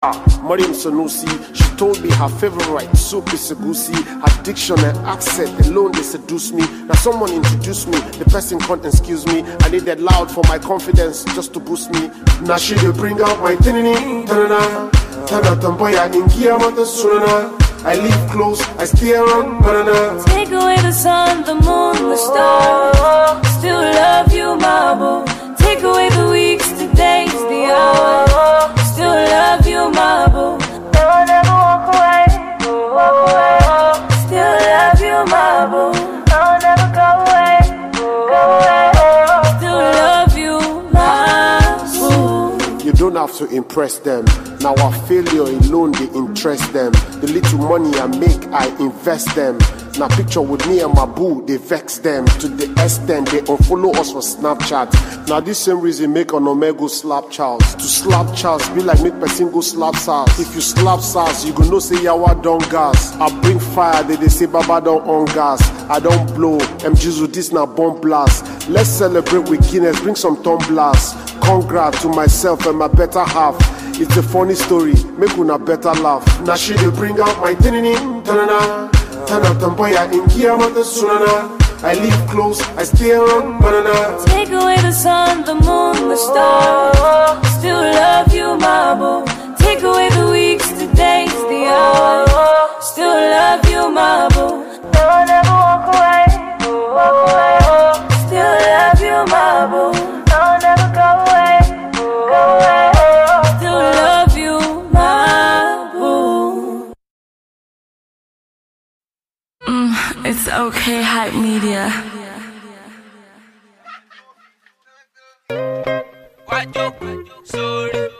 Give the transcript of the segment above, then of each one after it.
Ah, Mariam Sanusi, she told me her favorite soup is Segusi. Her diction and accent alone they seduce me. Now someone introduced me, the person can't excuse me. I need that loud for my confidence just to boost me. Now she dey bring out my tinini, tanana, tana tamboya ingia mata sunana. I live close, I stay around banana. Take away the sun, the moon, the stars. Still love you, boo. Take away the weeks, the days, the hours. Still love you, my boo. I'll never walk away, walk away. Still love you, my boo. I'll never go away, go away. Still love you, my boo. You don't have to impress them. Now our failure alone they interest them. The little money I make, I invest them. Now picture with me and my boo, they vex them to the extent they unfollow us for Snapchat. Now this same reason make an Omega slap Charles. To slap Charles be like make person go slap SARS. If you slap SARS, you go know say yawa don gas. I bring fire, they, they say Baba don on gas. I don't blow. MG's this na bomb blast. Let's celebrate with Guinness, bring some tumblers. Congrats to myself and my better half. It's a funny story, make una better laugh. Now she dey bring out my tinini, tanana, tana tamboya ingia mata sunana. I live close, I stay around banana. Take away the sun, the moon, the stars. Still love you, boo. Take away the weeks, the days, the hours. Still love you, boo. Okay, hype media. Sórí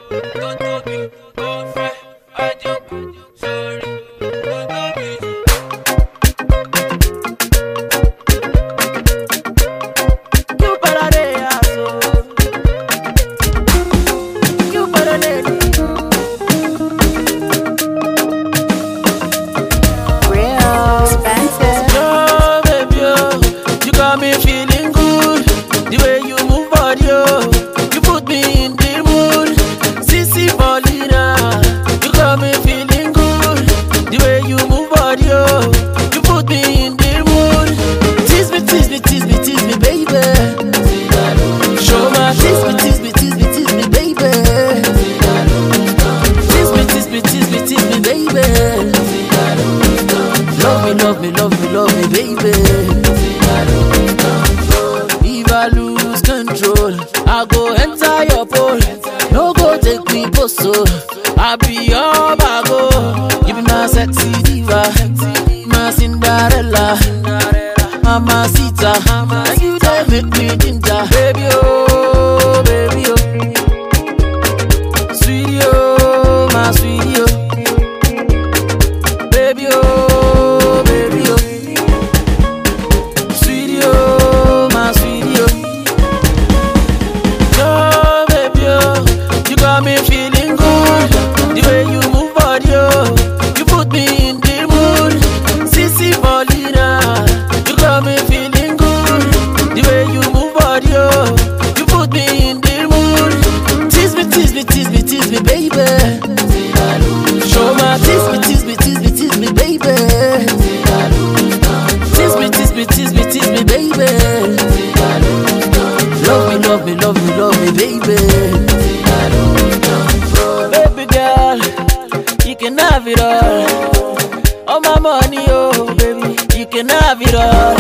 you can have it all.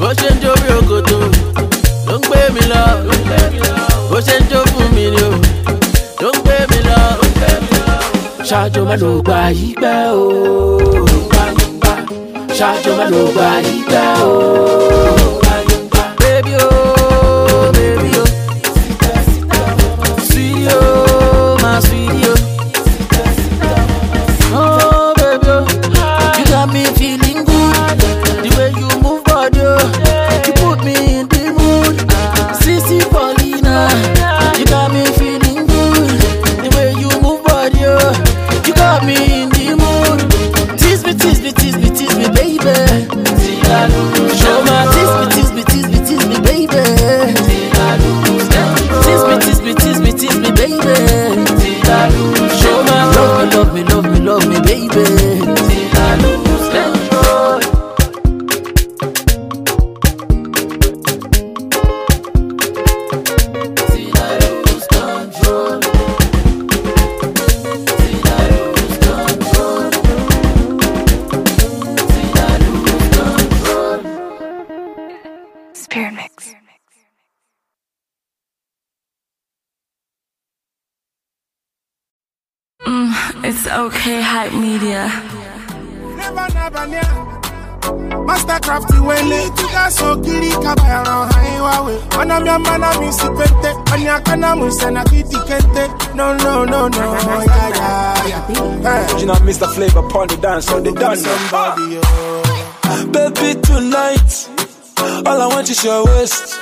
Bó ṣe ń jó bí òkòtò, ló ń gbé mi lọ. Bó ṣe ń jó fún mi ni o, ló ń gbé mi lọ. Ṣáájú má ló gba yí pẹ́ o. Ṣáájú má ló gba yí pẹ́ o. it's okay, hype media. Never, never, never. Masterkraft wele tuga so kiri kabayaro haiwa we Wana miamba na misipete Anya kana musena kiti kente No, no, no, no Yeah, yeah, yeah Hey, You know, Mr. Flavour upon the dance, so they done somebody, oh Baby, tonight, all I want is your waist.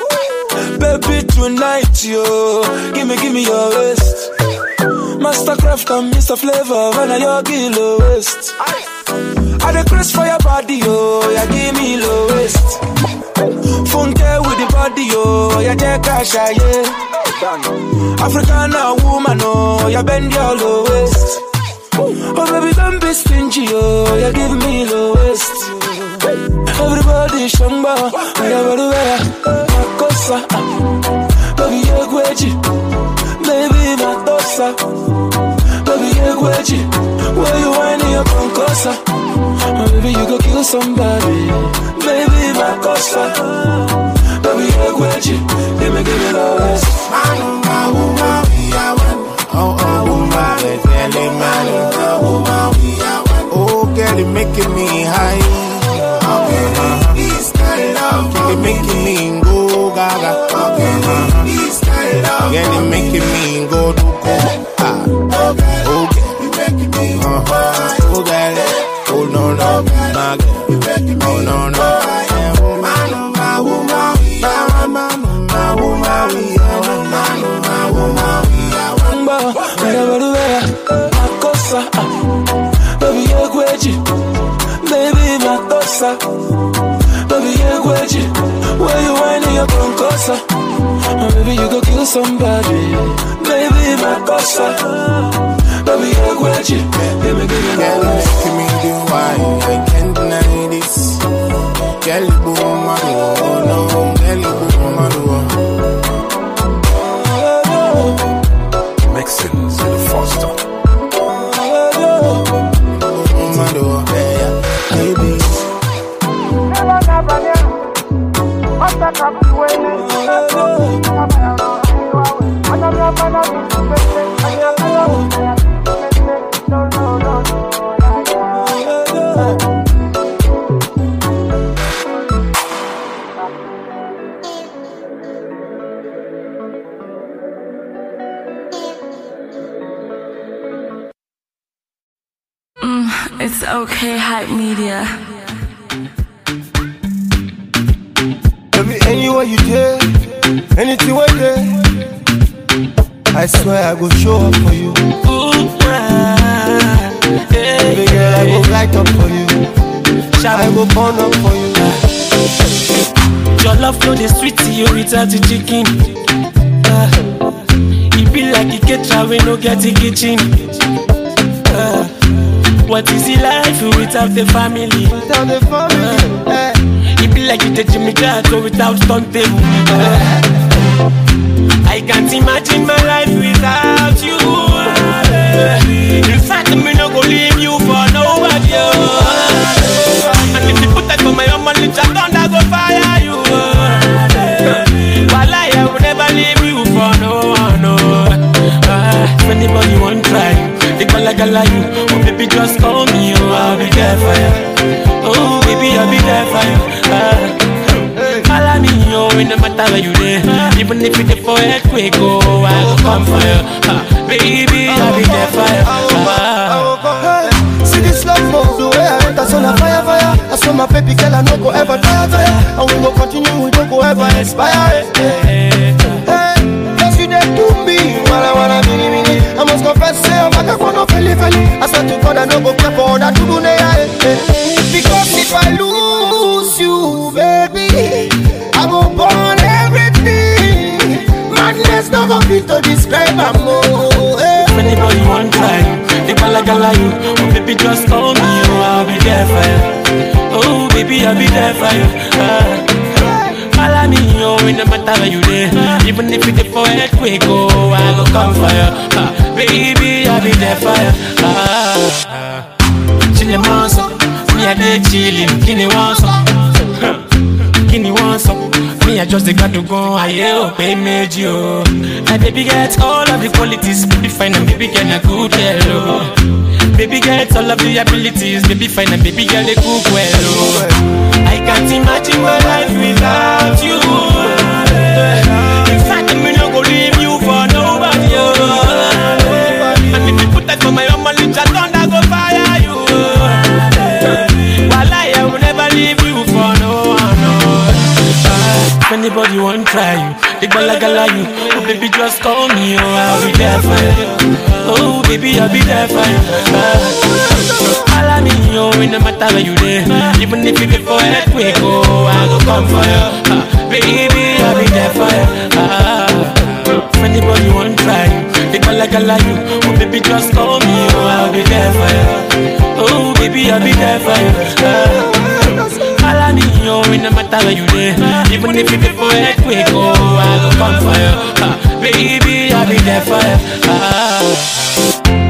Baby, tonight, yo, give me, give me your waist. Masterkraft and Mr. Flavour, when I your kilo waist. I the craze for your body, yo, yeah, give me low waist. Funke with the body, yo, yeah, a shy, yeah. African woman, oh, yeah, bend your low waist. Oh baby, don't be stingy, oh, you give me the waist. Everybody shamba, yeah, very well. Makosa, baby, you gweji, baby, matosa, baby, you gweji. Where you whining your concosa? Oh, baby, you go kill somebody, baby, makosa, baby, you gweji. Give me, give me the waist. Manu, mahu, mahu, ya. Oh, oh, uma, letele, manu, mahu, mahu, ya wan. Oh, girl, you making me high. Okay, this kind of love. You making me this kind of Girl, you making me go do go. Ah, okay, okay. You making me go uh-huh. Oh, girl, oh, no, no, my girl. Oh, no, no. Ah. baby baby ye gweji, where you whining your concosa, somebody, maybe baby makosa, baby ye gweji, give me give me Girl, that without the family? Tell the family, eh. It be like you take Jimmy Carter without stunt table. Uh, I can't imagine my life without you. Uh, in fact, me no go leave you for nobody. Uh, and if you put that for my own money, just don't I go fire you. Uh, while I will never leave you for no one. No. Uh, if anybody want try, they gala gala you. Oh baby, just call me. Oh, I'll be there for you. Oh baby, I'll be there for you. Uh, Follow me, yo, it no matter where you there. Even if it's for earthquake, oh, I will come for you. Uh, baby, I'll be there for you. Uh, see this love move, the way I enter, so na fire, fire. I saw my baby girl, I no go ever tire, tire. And we go continue, we don't go ever expire. Hey, I wanna feli, feli. I swear to God, I no go care for that hey, hey. Because if I lose you, baby, I go burn everything. Madness no go fit to describe, I'm oh, hey. if anybody want try, they gala gala you. Oh baby, just call me, oh, I'll be there for you. Oh baby, I'll be there for you. Uh, Follow me, oh, it no matter where you there. Even if it's for earthquake, oh, I go come for you. Uh, baby, I'll be there for you. Uh, chillin' monster, me a day chillin', kini want some, kini want some. me I just dey gbadu gan ayé ò pé méjì o. My baby get all of the qualities, baby fine and baby girl na good girl o. Baby get all of the abilities, baby fine and baby girl dey cook well Oh. I can't imagine my life without you. In fact, me no go leave you for nobody. Oh. And if you put that for my own money, just thunder go fire you. While I will never leave you for no one. No. If anybody want try you, they gala gala you. Oh baby, just call me, oh I'll be there for you. Oh baby, I'll be there for you. Ah. Follow me, oh, it no matter where you there. Even if you before earthquake, oh, I'll go come for you. Baby, I'll be there for you. Ah. If want try you, they gala gala you. Oh baby, just call me, oh, I'll be there for you. Oh baby, I'll be there for you. Me, oh, it no matter where you there. Even if you before earthquake, oh, I go come for you. Ah, baby, I'll be there for you. Ah.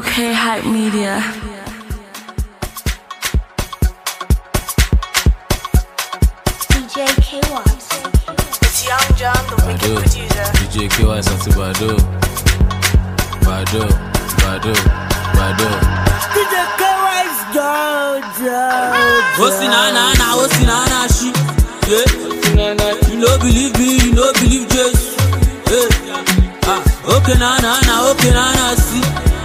Okay, hype media. DJ K It's Young John, the wicked producer. DJ KY Santi Bado, Bado, Bado, Bado. DJ K-Wise Oh, see, na, na, na, oh, see, na, na, she. Yeah. You no believe me, you no believe Jesus. Yeah. Ah, okay, na, na, na, okay, na, na, see. Yeah.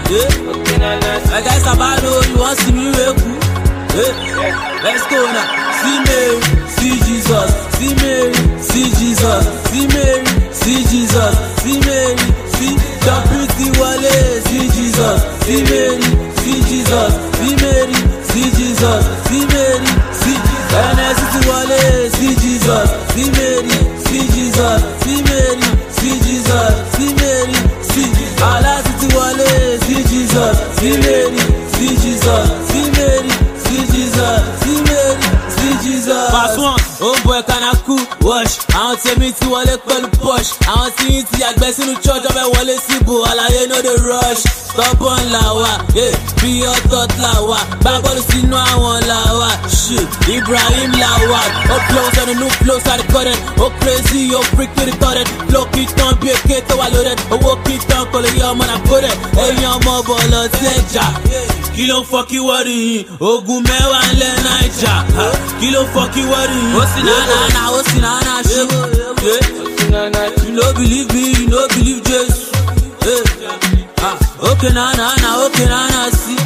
I guess about oh, you want see me wake. Yeah. Let's go now. See Mary, see Jesus. See Mary, see Jesus. See Mary, see Jesus. See Mary, see pretty Wale. See Jesus. See Mary, see Jesus. See Mary, see Jesus. Wash. Àwọn tèmi ti wọlé pẹ̀lú push. Àwọn tí yín ti yàgbẹ́ sínú church ọbẹ̀ wọlé síbò. Àlàyé no dey rush. Stubborn là wà, eh, bí ọ̀tọ̀ là wà. Gbàgbọ́dọ̀ sínú àwọn là wà. Shit, Ibrahim là wà. Ó flow sẹ́nu new flow sáré kọ́dẹ̀. Ó crazy, ó freak to the toilet. Flow kì í tán bí èké tó wà loaded. Owó kì í tán kò lè yọ ọmọ náà kódẹ̀. Ẹyin ọmọ bọ̀ lọ sí ẹja. Kí ló ń fọ́ kí wọ́ọ̀rì yìí? Ogun mẹ́wàá ń lẹ́ Naija. Kí ló ń fọ́ kí wọ́ọ̀rì yìí? Ó sì náà náà náà, ó sì náà náà ṣe. You no believe me, you no believe Jesus. Yeah. Ah, okay, na na na, okay, na na, see.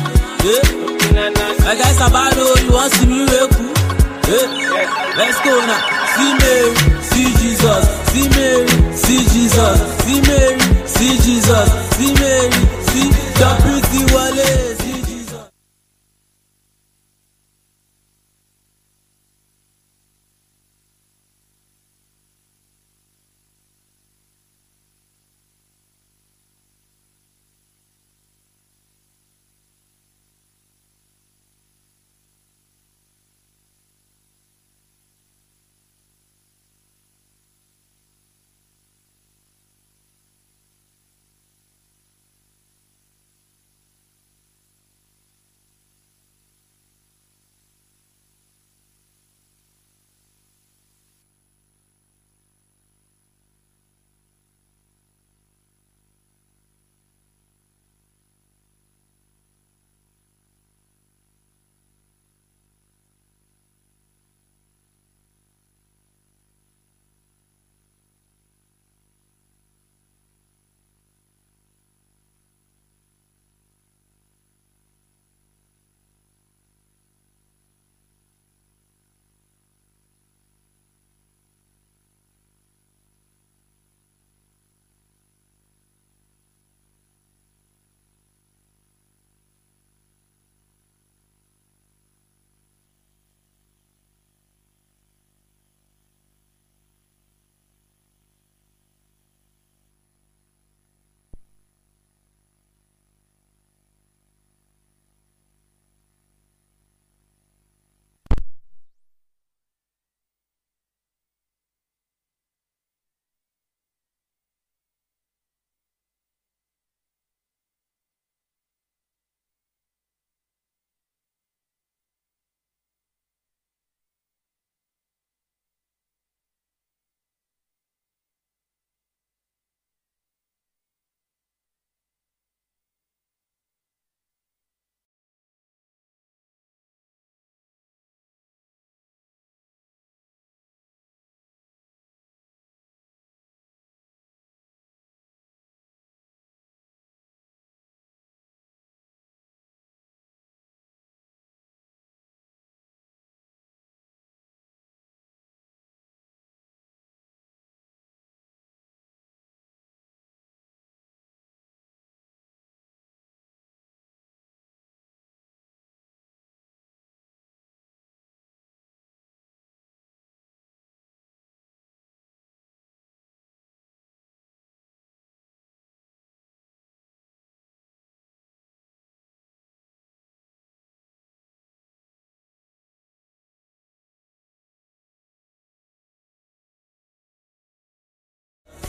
Yeah. I guess about oh, you want see me. Yeah. Let's go now. See Mary, see Jesus. See Mary, see Jesus. See Mary, see Jesus. See Mary,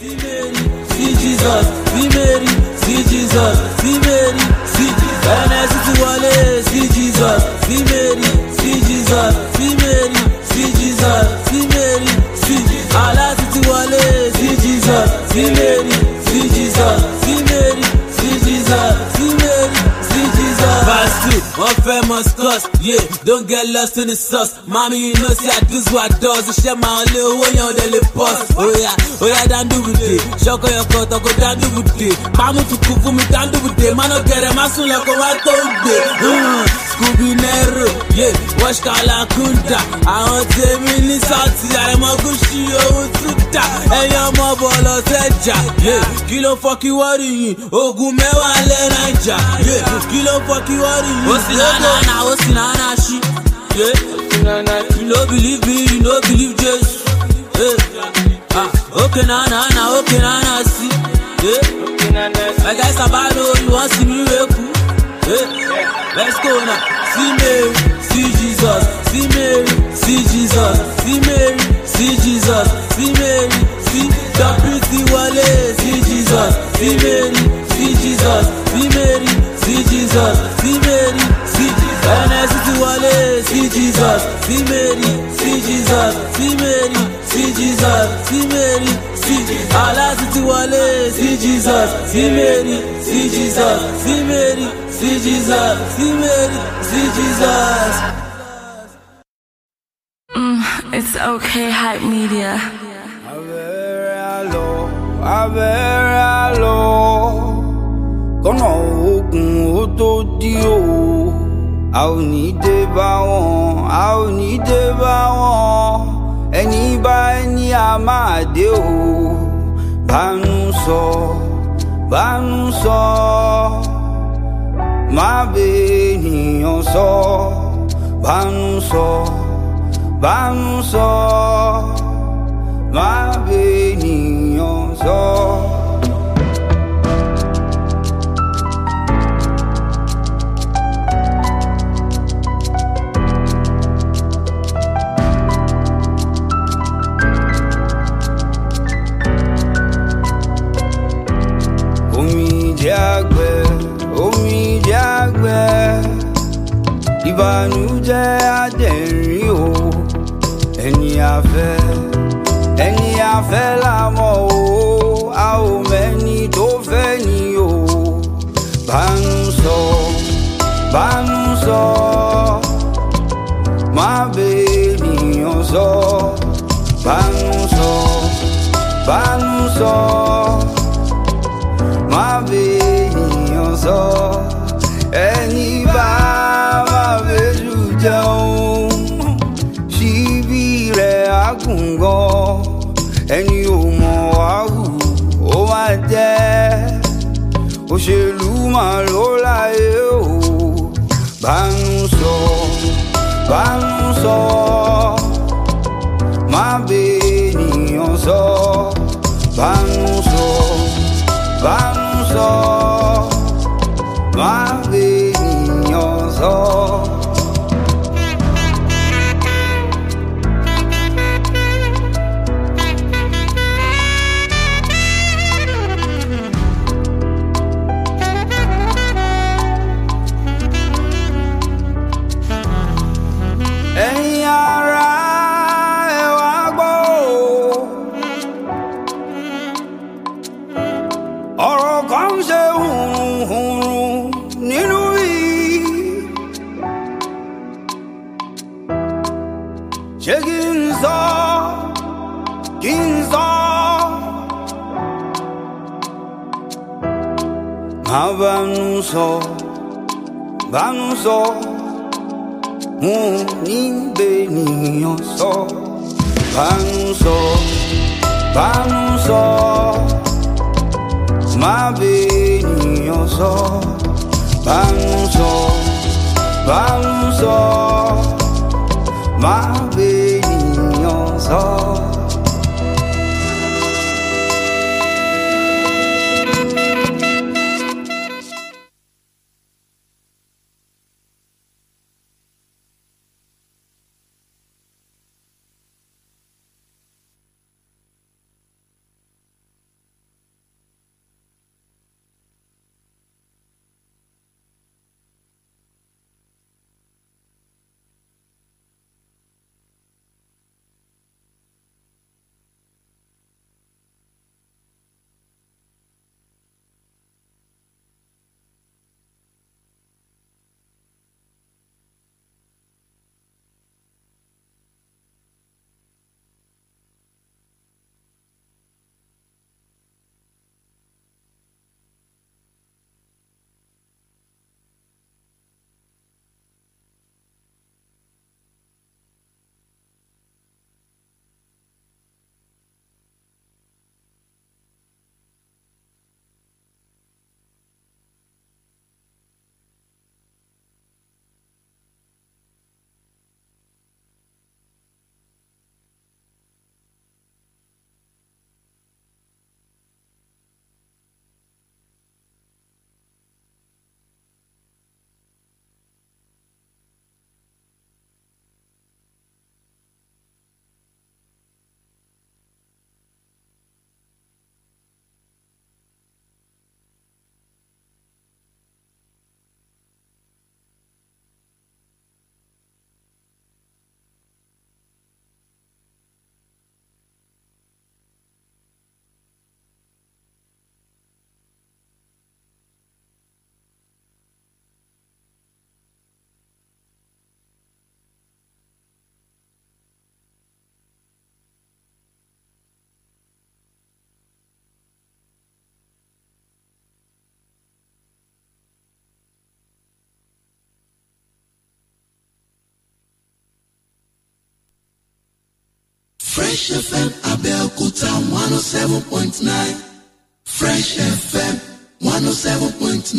see Mary, see Jesus, see Mary, see Jesus, see wọ́n fẹ́ must yeah, don't get lost in the sauce. Mami, you know say I do what I does. Iṣẹ́ máa lé owó yẹn ò dẹ̀ lè pause. Oya, oya dáńdúbùdè, ṣọ́kọ̀ yẹn kọ̀ tọkọ dáńdúbùdè. Pàmò tukù fún mi dáńdúbùdè, mánà gẹ̀rẹ̀ má sùn lọ́kọ̀ wá tó ń gbè. Scooby Nero, yeah, Wash Kalakunda. Àwọn tèmi ní Sọ́ọ̀tì àrẹ̀mọ́gún ṣí owó tún dà. Ẹyin ọmọ bọ̀lọ̀ sẹ́jà, yeah, kí ló fọ́ kí wọ́n rí yìí? Ogun mẹ́wàá lẹ́ Naija, yeah, kí ló fọ́ kí wọ́n rí yìí? Sì náà náà ṣí. Yeah. You no believe me, you no believe Jesus. Yeah. Ah, okay, na na na, okay, na na see. Yeah. My guys Sabado, you want see me wake Yeah. Let's go now. See Mary, see Jesus, see Mary, see Jesus, see Mary, see Jesus, see Mary, see pretty Wale, see Jesus, see Mary, see Jesus, see Mary, see Jesus, see Mary, see NS ti wọlé, see Jesus, see Mary, see Jesus, see Mary, see Jesus, see Mary, see aláti ti wọlé, see Jesus, see Mary, see Jesus, see Mary, see Jesus, see Mary, see Jesus. Mm, it's okay, hype media. abẹ́rẹ́ àlọ́ kọ́nà ogun ó tó dí o. A ò ní dé bá wọn a ò ní dé bá wọn. Ẹni bá ẹni a máa dé o. Bánú sọ bánú sọ. Má bẹ ènìyàn sọ. Bánú sọ bánú sọ. Má bẹ ènìyàn sọ. jẹ́ àgbẹ̀ omi jẹ́ àgbẹ̀. Ìbànújẹ́ adẹ̀rín o ẹni afẹ́ ẹni afẹ́ la o. A ò mẹ́ni tó fẹ́ ni o. Bá ń sọ bá ń sọ má bèèyàn sọ. Bá ń sọ bá ń sọ má bèèyàn sọ ẹ̀yin bàbá méjì jẹun síbí rẹ̀ àgùngàn ẹni ò mọ̀ wáhù ó máa jẹ́ òṣèlú máa ló láyé o bá ń sọ bá ń sọ má bẹ ènìyàn sọ bá ń sọ bá ń sọ. Má bẹ ènìyàn Fresh FM Abẹ́òkúta one oh seven Fresh FM one oh seven point.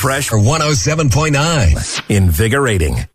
Fresh 107.9. Invigorating.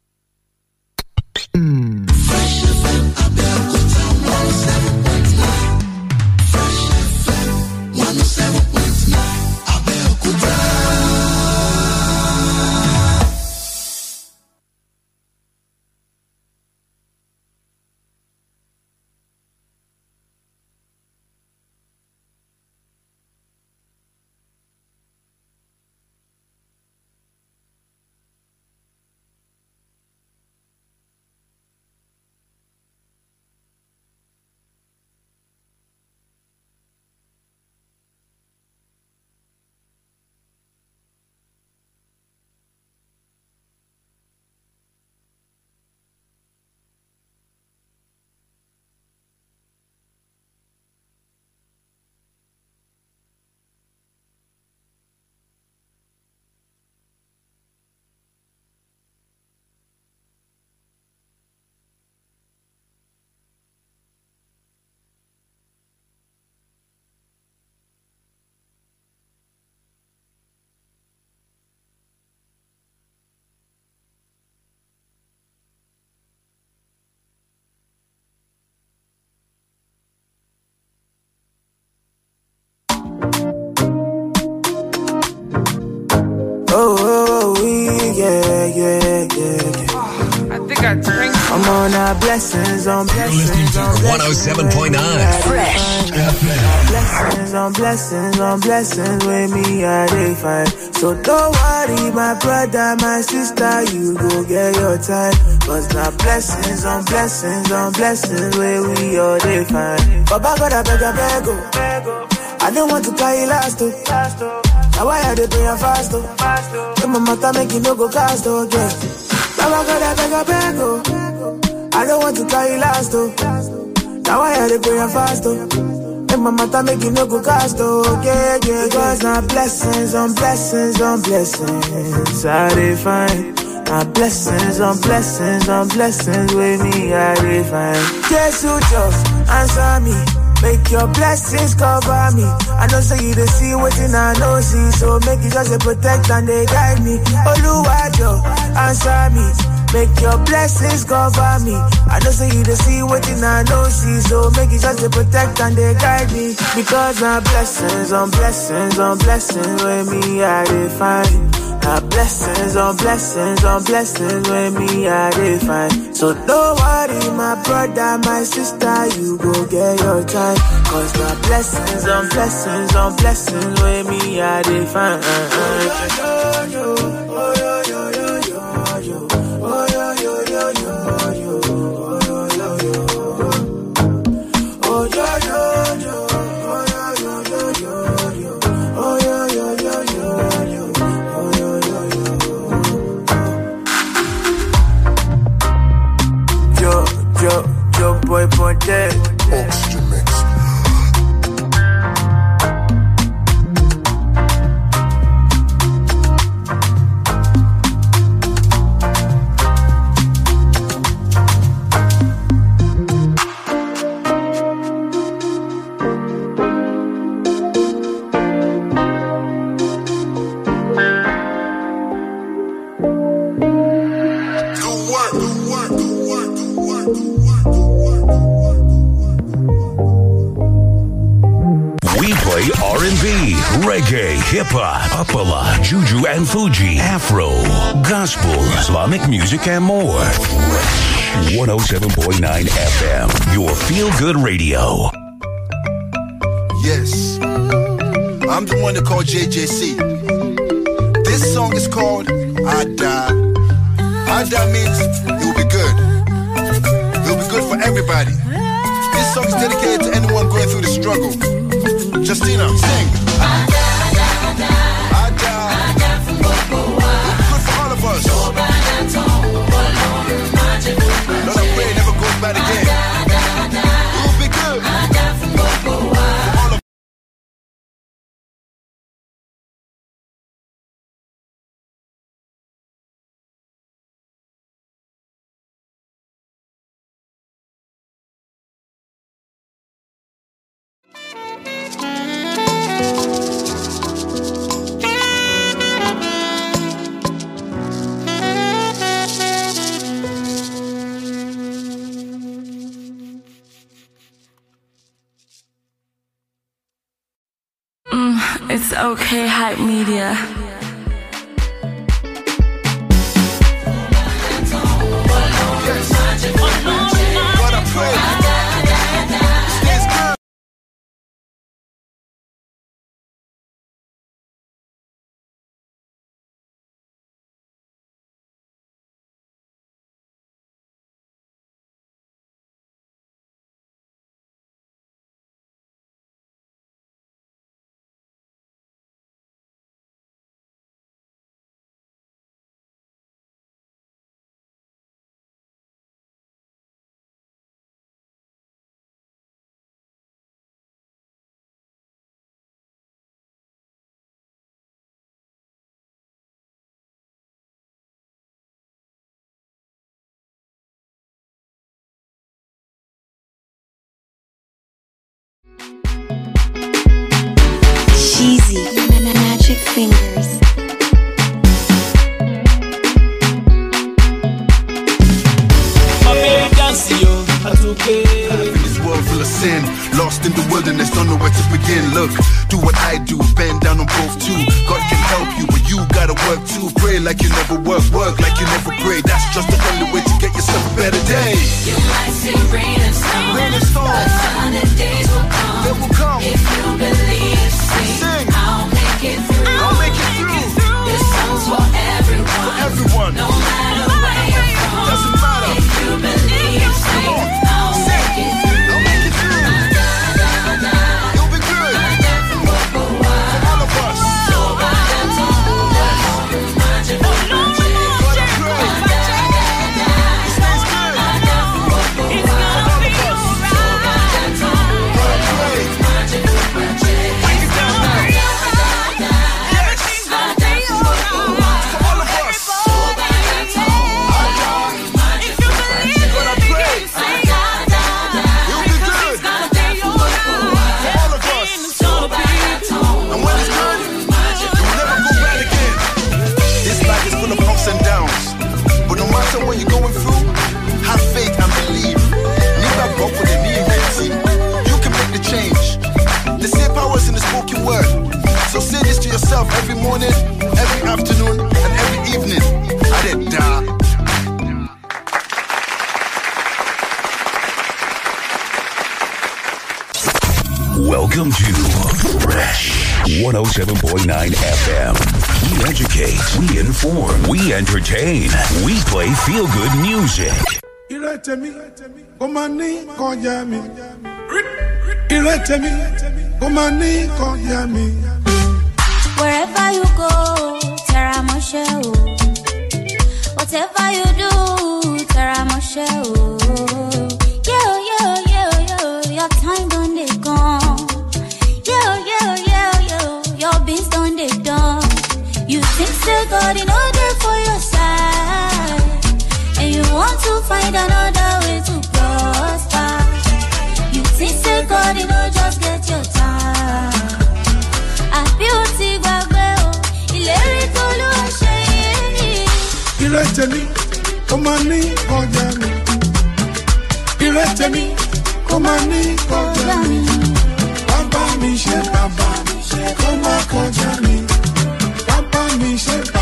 Blessings, on blessings, on blessings. 107.9 Fresh Blessings on blessings on blessings with me I dey find. So don't worry, my brother, my sister, you go get your time. Cause now blessings on blessings on blessings where we all dey find. Baba God, I beg, I beg, oh. I don't want to carry last, oh. Now why I dey pray and fast, oh. When my mother make you no go cast, oh, yeah. Baba God, I beg, I beg, oh. I don't want to carry last, oh. Now I had to pray fast, oh. And my mother make you no go cast, oh. Yeah, yeah, Cause now blessings on blessings on blessings. I dey find. Now blessings on blessings on blessings with me, I dey find. Jesus just answer me. Make your blessings cover me. I know say you dey see wetin I know see, so make you just dey protect and they guide me. Oluwajo, answer me. Make your blessings cover me. I know say you dey see wetin I know see, so make you just dey protect and they guide me. Because my blessings on blessings on blessings with me I define. My blessings on blessings on blessings with me I define. So don't worry, my brother, my sister, you go get your time. Cause na blessings on blessings on blessings with me I. Yo, dead. Hop, juju and fuji, afro, gospel, Islamic music and more. 107.9 FM, your feel good radio. Yes. I'm the one that called JJC. This song is called I Die. I Ada means it will be good. It will be good for everybody. This song is dedicated to anyone going through the struggle. Justina, sing. Ada. It bad again. Okay, hype media. Fingers. In this world full of sin, lost in the wilderness, don't know where to begin. Look, do what I do, bend down on both too. God can help you, but you gotta work too. Pray like you never work, work like you never pray. That's just the only way to get yourself a better day. You might see rain and snow, Rain and storm. Entertain, we play feel good music. Ire tèmi, kò máa ní kọjá mi. Ire tèmi, kò máa ní kọjá mi. Wherever you go, Tara Moshe, oh. Whatever you do, Tara Moshe, oh. Yo, yo, yo, yo, your time done they gone. Yo, yo, yo, yo, your beans done they done. You think say God in order to find another way to prosper. You think say God in order just get your time àbí ó ti gbàgbé o ìlérí tó ló ṣe yìí. Ire tèmi, kò máa ní kọjá mi. Ire tèmi, kò máa ní kọjá mi. Bàbá mi ṣe bàbá, kò máa kọjá mi. Bàbá mi ṣe bàbá,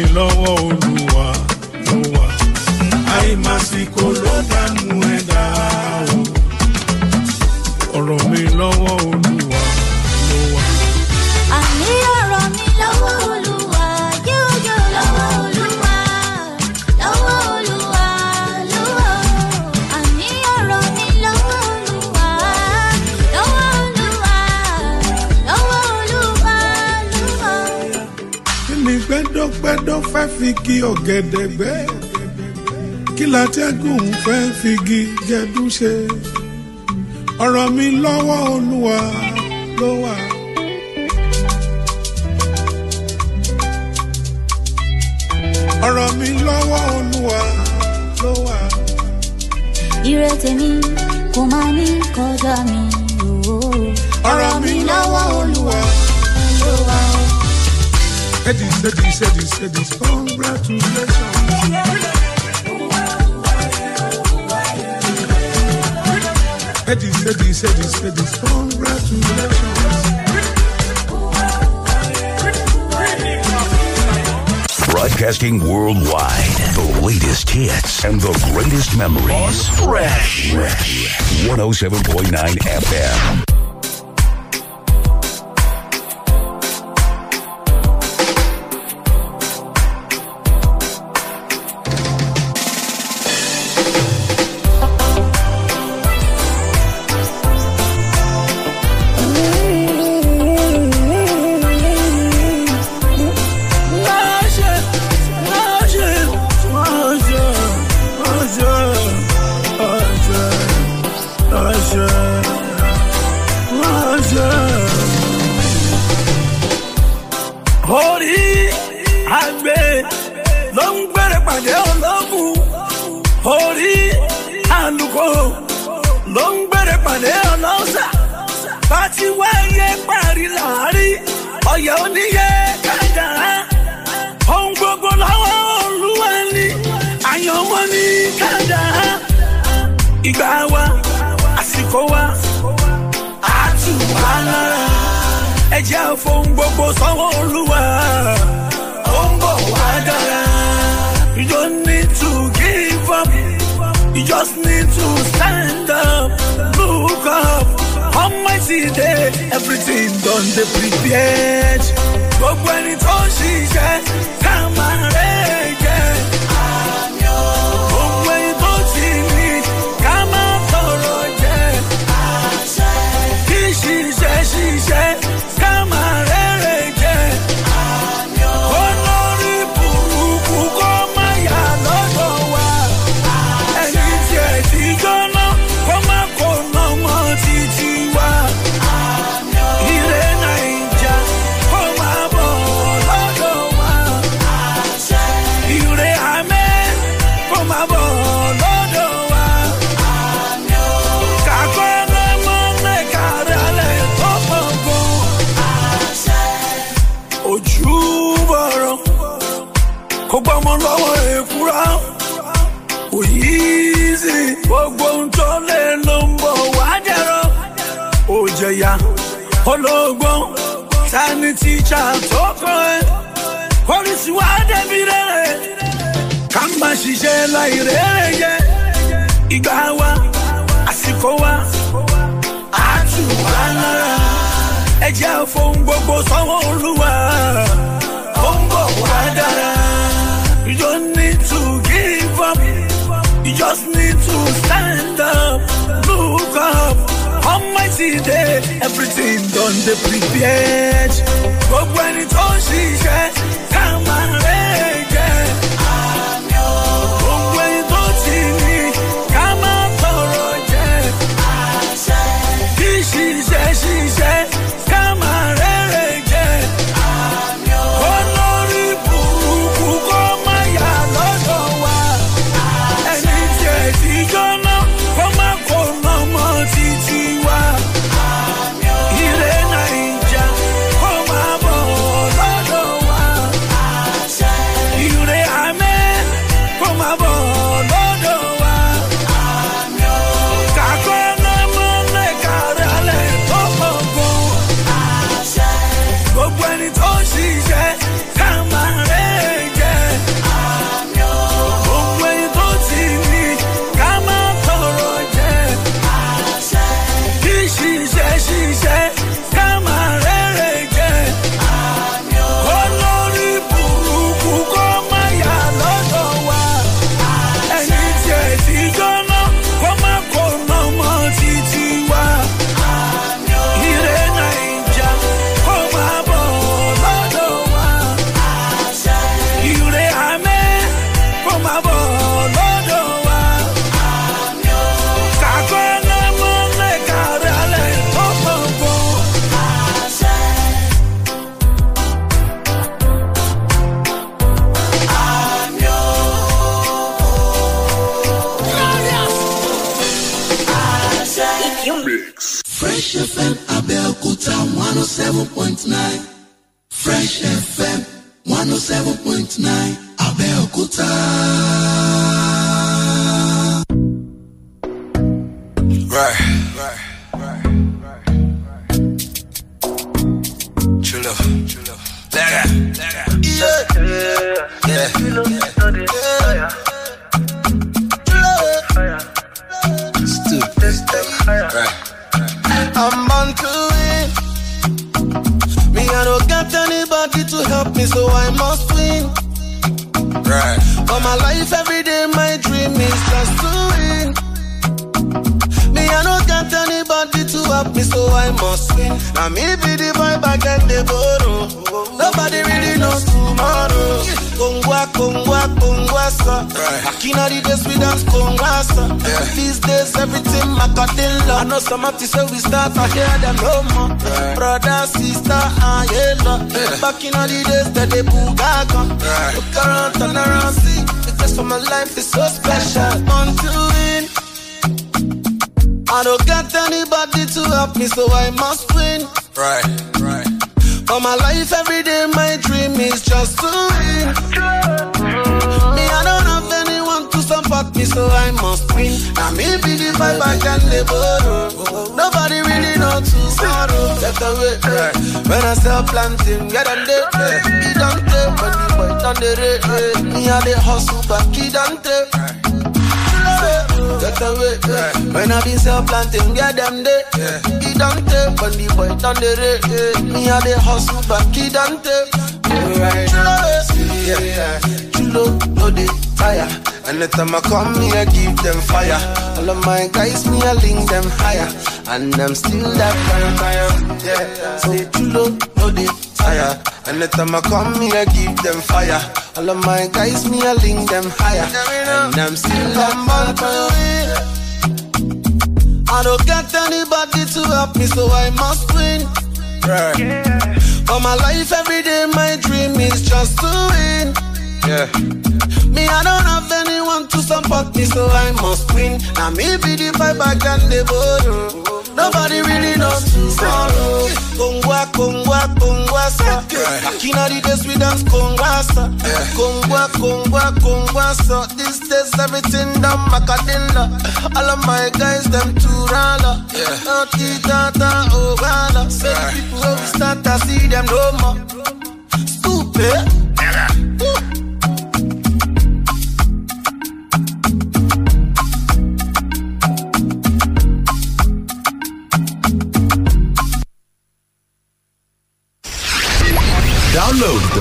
mi lọ́wọ́ olúwa ló wà. àìmásìkò ló dààmú ẹ̀dá o. ọ̀rọ̀ mi lọ́wọ́ fi kí ọ̀gẹ̀dẹ̀ gbẹ́? kí látẹ́gùn fẹ́ fi gi gẹ̀dú ṣe? ọ̀rọ̀ mi lọ́wọ́ olúwa ló wà. ọ̀rọ̀ mi lọ́wọ́ olúwa ló wà. Ire tèmi kò máa ní kọjá mi ọ̀rọ̀ mi lọ́wọ́ olúwa. Edis, edis, edis, edis, congratulations. Edis, edis, edis, edis, congratulations. Broadcasting worldwide. The latest hits and the greatest memories. Fresh. Fresh. 107.9 FM. You just need to stand up look up. Almighty day everything done dey prepared. Gbogbo ẹni tó ń ṣiṣẹ́ ká máa rẹ̀ òjẹ̀yà olóògbọ́n tani tíjà tó kọ́ ẹ? Oríṣi wa débi rere. Ká má ṣiṣẹ́ láì rere yẹ. Ìgbà wa àsìkò wa àtúwà lára. Ẹjẹ́ àfohùn gbogbo sọ́wọ́ olúwa. Ó ń bọ̀ wá dára. You don't need to give up. You just need to stand up. Look up almighty day eh, everything done dey prepared. Gbogbo ẹni tó ń ṣiṣẹ́ anybody me, so I must win. Right. For my life, every day, my dream is just to win. Me, I don't got anybody to help me, so I must win. Now, me be the boy back and the borrow. Nobody really knows tomorrow. Kongwa, kongwa, kongwa, sir. Back in the days we dance kongwa, sir. These days, everything macadilla. I know some of say we start, I hear them no more. Brother, sister, ah, yeah. Back in all the days that they bugaga. Look around, turn around, see. The test for my life is so special. Want to win. I don't get anybody to help me, so I must win. Right, right. For my life, every day, my dream is just to win. Me, I don't have anyone to support me, so I must win. Now, me be the vibe I can live. Nobody really know tomorrow. Get away, eh. When I sell planting, get on the eh. He done take, when the boy done the rate. Me, I the hustle, but he done take. Get away, eh. When I be sell planting, get them there. He done take, when the boy done the rate, eh. Me, I the hustle, but he done take. Right. Yeah, Chulo, no they tire. Anytime I come here, give them fire. All of my guys, me, I link them higher. And I'm still that fire, fire. Yeah, say Chulo, no they tire. Anytime I come here, give them fire. All of my guys, me, I link them higher. And I'm still that fire. I don't get anybody to help me, so I must win. Right. For my life, every day, my dream is just to win. Yeah. Me, I don't have anyone to support me, so I must win. Now, me be the vibe I can live Nobody really knows tomorrow. Kongwa, kongwa, kongwa, sa. Back in the days we dance kongwa, sa. Kongwa, kongwa, kongwa, sa. These days everything done macadilla. All of my guys, them too rala. Oh, tita, oh, rala. Say people when we start to see them no more. Stupid.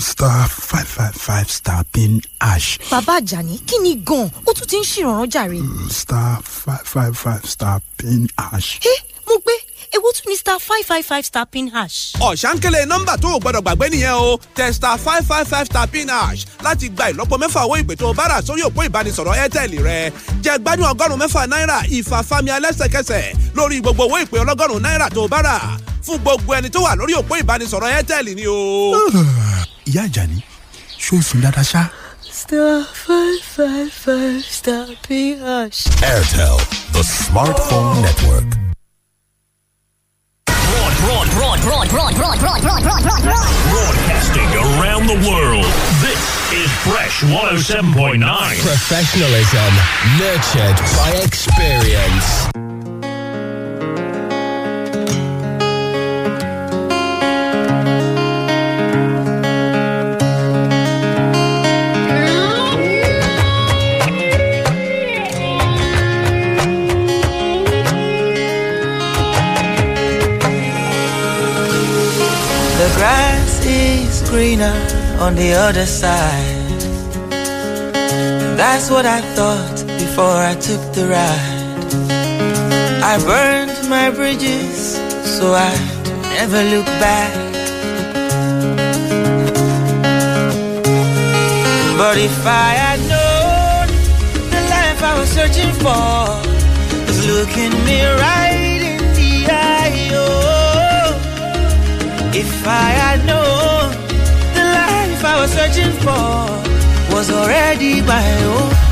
Star five five five star pin hash bàbá àjàní kí ni gan ó tún ti ń ṣèrànràn jàre. star five five five star pin hash. ẹ mo gbé ewu tún ní star five five five star pin hash. ọ̀sánkélé nọ́mbà tó o gbọ́dọ̀ gbàgbé nìyẹn o tẹ star five five five star pin hash láti gba ìlọ́po mẹ́fà owó ìpè tó o bá rà sórí òpó ìbánisọ̀rọ̀ airtel rẹ jẹ gbádùn ọgọ́rùn-ún mẹ́fà náírà ìfàfàmì alẹ́sẹ̀kẹsẹ̀ lórí gbogbo owó ìpè ọlọ́gọ́rùn-ún náírà tó o bá rà fún gbogbo ẹni tó wà lórí òpó ìbánisọ̀rọ̀ airtel ni o. ìyá àjàní ṣó o sùn dáadáa ṣá. star five five five star pin hash. Airtel, the smartphone network. Broad, broad, broad, broad, broad, broad, broad, broad, broad, broad. Broadcasting around the world. This is Fresh 107.9. Professionalism nurtured by experience. Greener on the other side. That's what I thought before I took the ride. I burned my bridges so I never look back. But if I had known the life I was searching for was looking me right in the eye, oh. If I had known was searching for was already my own.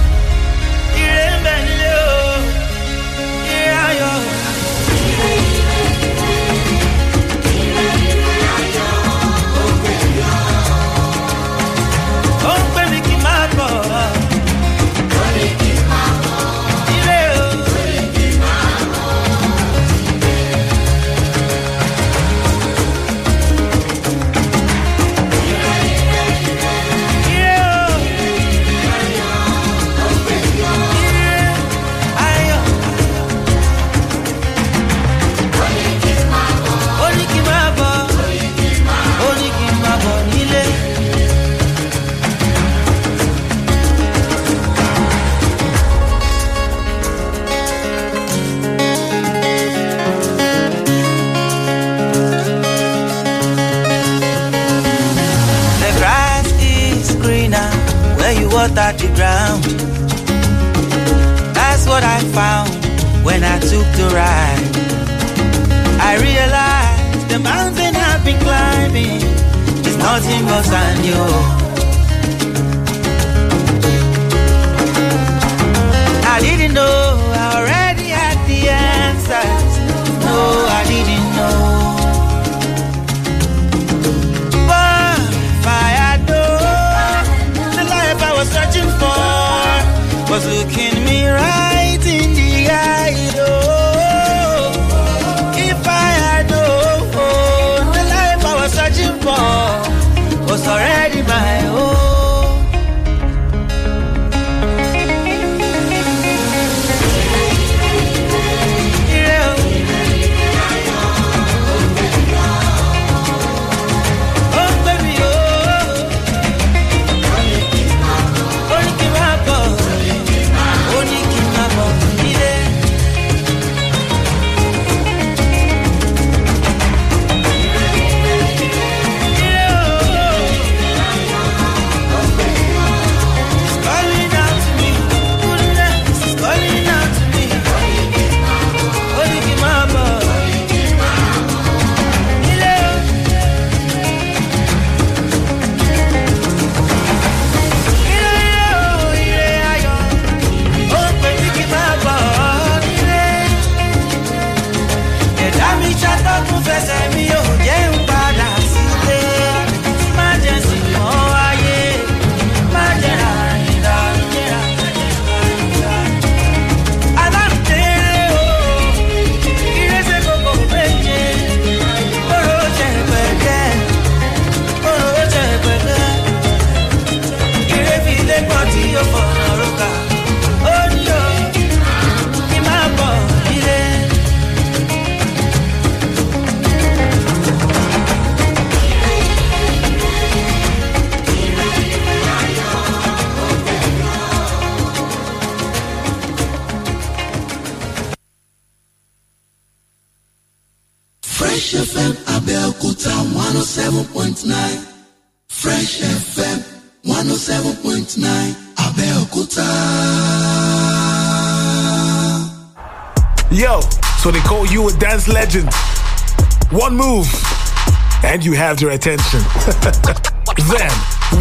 You have their attention. then,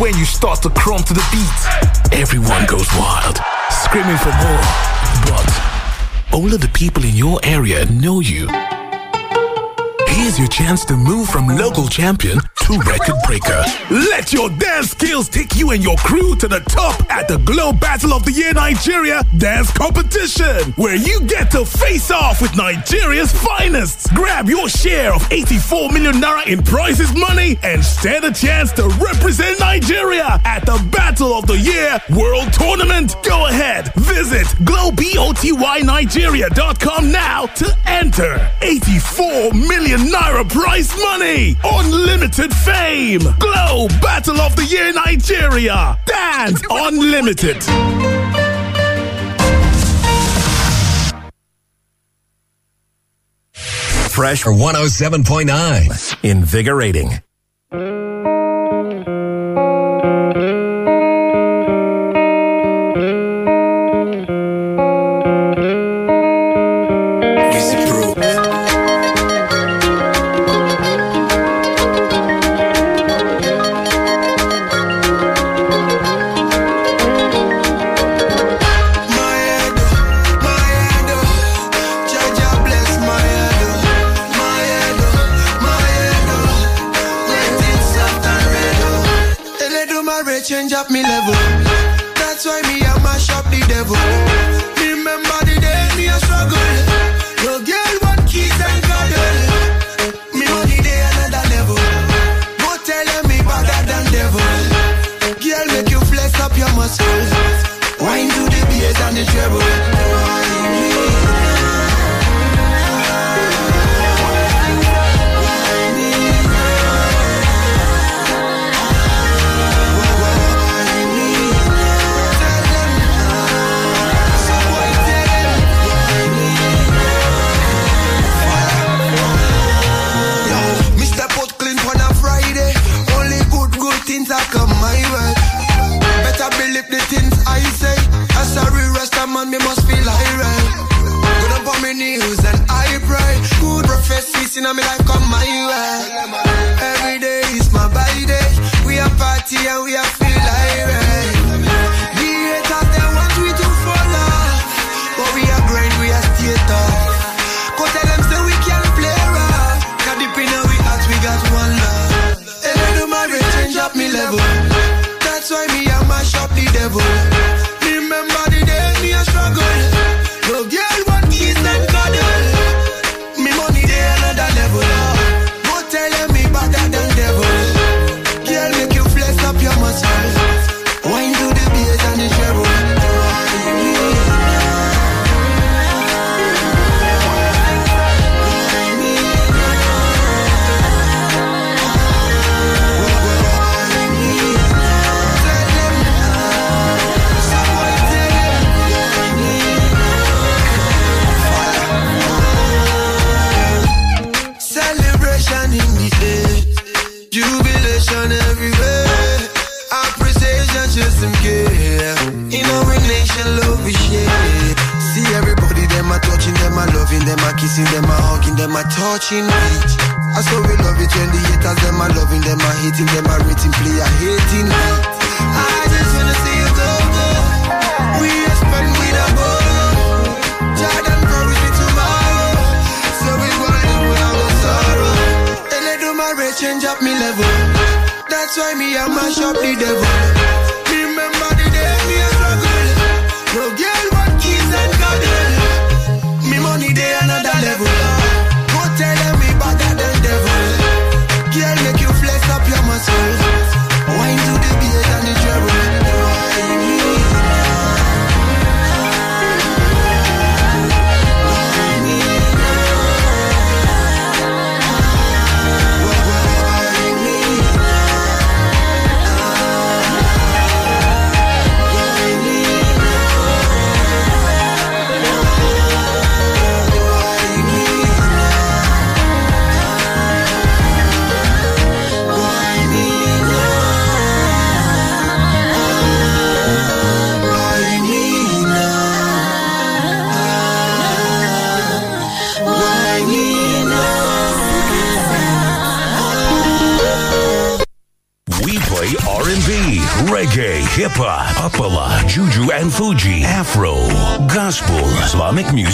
when you start to crumb to the beat, everyone goes wild, screaming for more. But all of the people in your area know you. Here's your chance to move from local champion to record breaker. Let your dance skills take you and your crew to the top at the Glo Battle of the Year Nigeria Dance Competition, where you get to face off with Nigeria's finest. Grab your share of 84 million naira in prizes money and stand a chance to represent Nigeria at the Battle of the Year World Tournament. Go ahead, visit glowbotynigeria.com now to enter 84 million naira prize money, unlimited fame. Glo Battle of the Year Nigeria. Dance Unlimited. Fresh 107.9. Invigorating. On me life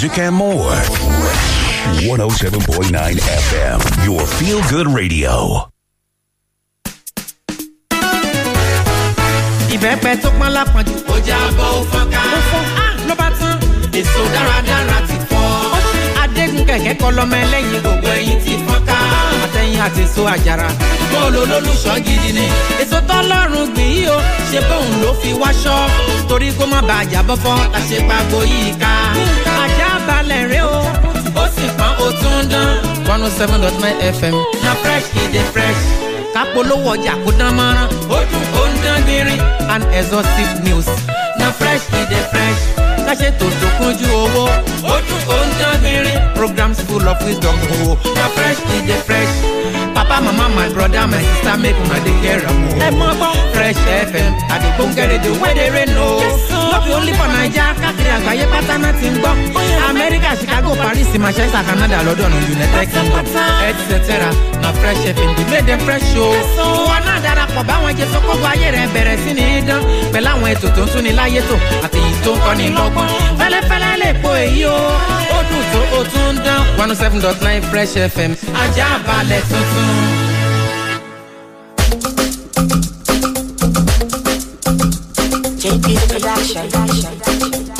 music and more. 107.9 FM, your feel good radio. ìbẹ́pẹ tó pọ́n lápọ̀jù. ó já bọ́ ó fọ́n ká. ó fọ́n á ló bá tán. èso dáradára ti fọ́. ó ṣe adégún kẹ̀kẹ́ kọ́ lọ́mọ ẹlẹ́yin gbogbo ẹyin ti fọ́n ká. àtẹ̀yìn àti èso àjàrà. bóòlù olólùṣọ́ gidi ni. èso tọ́lọ́run gbìn yìí o ṣe bóun ló fi wáṣọ. torí kó má bàa jábọ́ fọ́ la ṣe pàgbo yìí ká. Rẹ o. ó sì pọ́n ó tún dán. one oh seven dot nine fm na fresh e dey fresh. Kápolówó ọjà kó dán mọ́rán. Ó dùn ń dán gbinrin. And exhaustive news. Na fresh e dey fresh. Káṣètò tó kúnjú owó. Ó dùn ń dán gbinrin. Programs full of wisdom o na fresh e dey fresh. Papa mama my brother my sister make una dey hear am o. ẹ mọ gbọ́. Fresh fm àdìgbò ń gẹ̀rẹ́ dè wẹ́dẹ̀ rẹ̀ nù. No be only for naija káàkiri àgbáyé pátá náà ti ń gbọ́. amẹ́ríkà chicago paris manchester canada london united kingdom etc na fresh fm dey make dem fresh o. wọn náà darapọ̀ báwọn jẹ sọ́kọ́gbọ́ ayé rẹ̀ bẹ̀rẹ̀ sí ní dán pẹ̀lú àwọn ètò tó ń tún ní láyé tó àti èyí tó ń kọ́ ní lọ́gbọ́n. fẹ́lẹ́fẹ́lẹ́ lè po èyí o ó dùn tó o tún ń dán one oh seven dot nine fresh fm ajá balẹ̀ tuntun. JP Production.